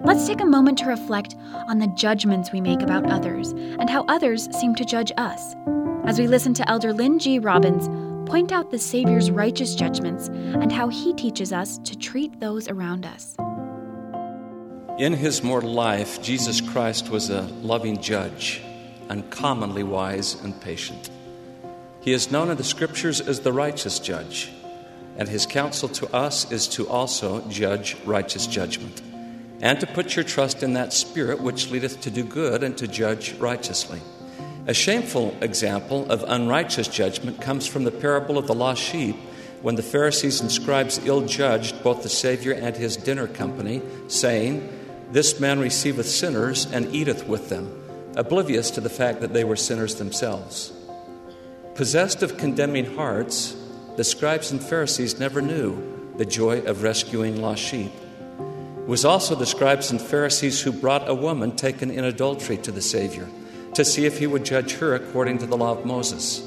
let's take a moment to reflect on the judgments we make about others and how others seem to judge us. As we listen to Elder Lynn G. Robbins point out the Savior's righteous judgments and how he teaches us to treat those around us. In his mortal life, Jesus Christ was a loving judge, uncommonly wise and patient. He is known in the scriptures as the righteous judge, and his counsel to us is to also judge righteous judgment, and to put your trust in that Spirit which leadeth to do good and to judge righteously. A shameful example of unrighteous judgment comes from the parable of the lost sheep when the Pharisees and scribes ill judged both the Savior and his dinner company, saying, This man receiveth sinners and eateth with them, oblivious to the fact that they were sinners themselves. Possessed of condemning hearts, the scribes and Pharisees never knew the joy of rescuing lost sheep. Was also the scribes and Pharisees who brought a woman taken in adultery to the Savior to see if he would judge her according to the law of Moses.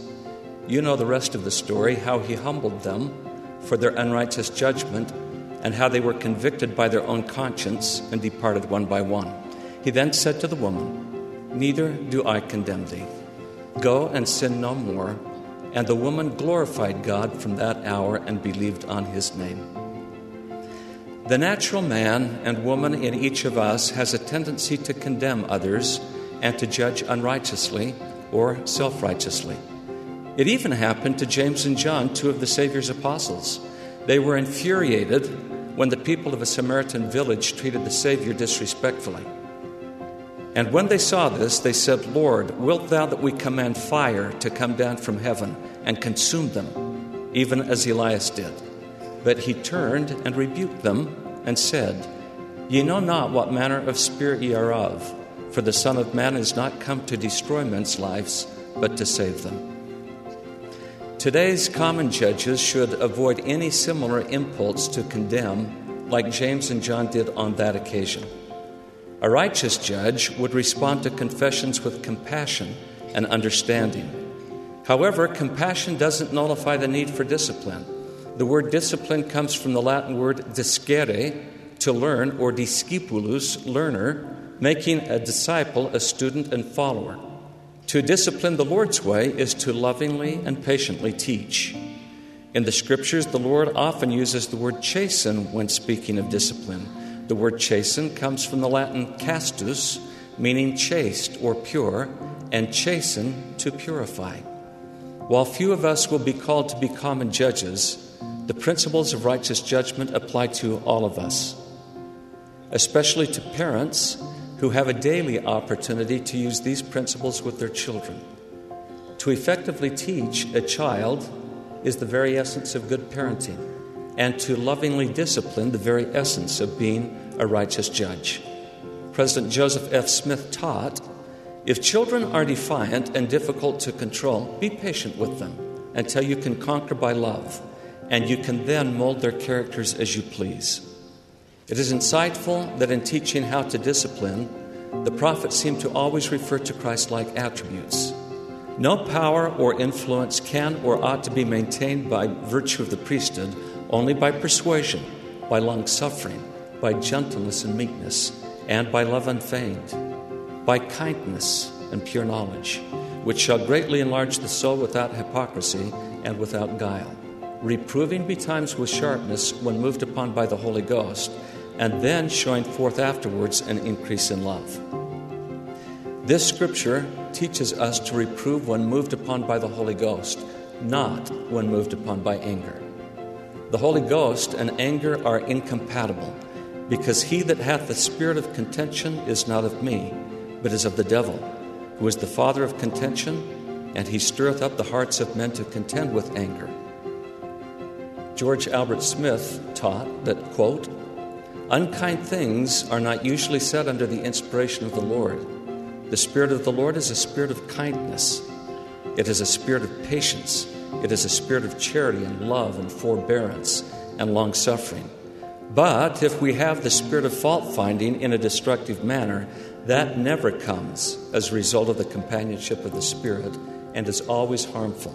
You know the rest of the story how he humbled them for their unrighteous judgment and how they were convicted by their own conscience and departed one by one. He then said to the woman, Neither do I condemn thee. Go and sin no more. And the woman glorified God from that hour and believed on his name. The natural man and woman in each of us has a tendency to condemn others and to judge unrighteously or self righteously. It even happened to James and John, two of the Savior's apostles. They were infuriated when the people of a Samaritan village treated the Savior disrespectfully. And when they saw this, they said, Lord, wilt thou that we command fire to come down from heaven and consume them, even as Elias did? But he turned and rebuked them and said, Ye know not what manner of spirit ye are of, for the Son of Man is not come to destroy men's lives, but to save them. Today's common judges should avoid any similar impulse to condemn, like James and John did on that occasion. A righteous judge would respond to confessions with compassion and understanding. However, compassion doesn't nullify the need for discipline. The word discipline comes from the Latin word discere, to learn, or discipulus, learner, making a disciple a student and follower. To discipline the Lord's way is to lovingly and patiently teach. In the scriptures, the Lord often uses the word chasten when speaking of discipline. The word chasten comes from the Latin castus, meaning chaste or pure, and chasten to purify. While few of us will be called to be common judges, the principles of righteous judgment apply to all of us, especially to parents who have a daily opportunity to use these principles with their children. To effectively teach a child is the very essence of good parenting, and to lovingly discipline the very essence of being a righteous judge. President Joseph F. Smith taught if children are defiant and difficult to control, be patient with them until you can conquer by love, and you can then mold their characters as you please. It is insightful that in teaching how to discipline, the prophets seem to always refer to Christ like attributes. No power or influence can or ought to be maintained by virtue of the priesthood, only by persuasion, by long suffering, by gentleness and meekness, and by love unfeigned, by kindness and pure knowledge, which shall greatly enlarge the soul without hypocrisy and without guile, reproving betimes with sharpness when moved upon by the Holy Ghost, and then showing forth afterwards an increase in love. This scripture teaches us to reprove when moved upon by the Holy Ghost, not when moved upon by anger. The Holy Ghost and anger are incompatible, because he that hath the spirit of contention is not of me, but is of the devil, who is the father of contention, and he stirreth up the hearts of men to contend with anger. George Albert Smith taught that, quote, unkind things are not usually said under the inspiration of the Lord. The Spirit of the Lord is a spirit of kindness, it is a spirit of patience, it is a spirit of charity and love and forbearance and long suffering. But if we have the spirit of fault finding in a destructive manner, that never comes as a result of the companionship of the Spirit and is always harmful.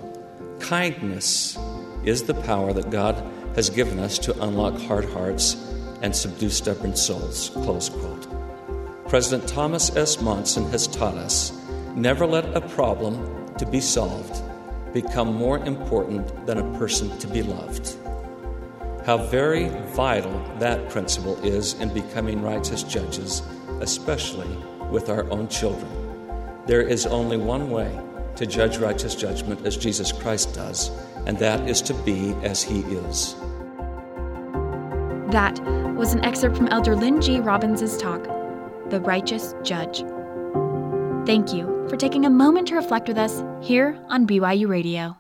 Kindness is the power that God has given us to unlock hard hearts and subdue stubborn souls. Close quote. President Thomas S. Monson has taught us never let a problem to be solved become more important than a person to be loved. How very vital that principle is in becoming righteous judges, especially with our own children. There is only one way to judge righteous judgment as Jesus Christ does, and that is to be as he is. That was an excerpt from Elder Lynn G. Robbins' talk, The Righteous Judge. Thank you for taking a moment to reflect with us here on BYU Radio.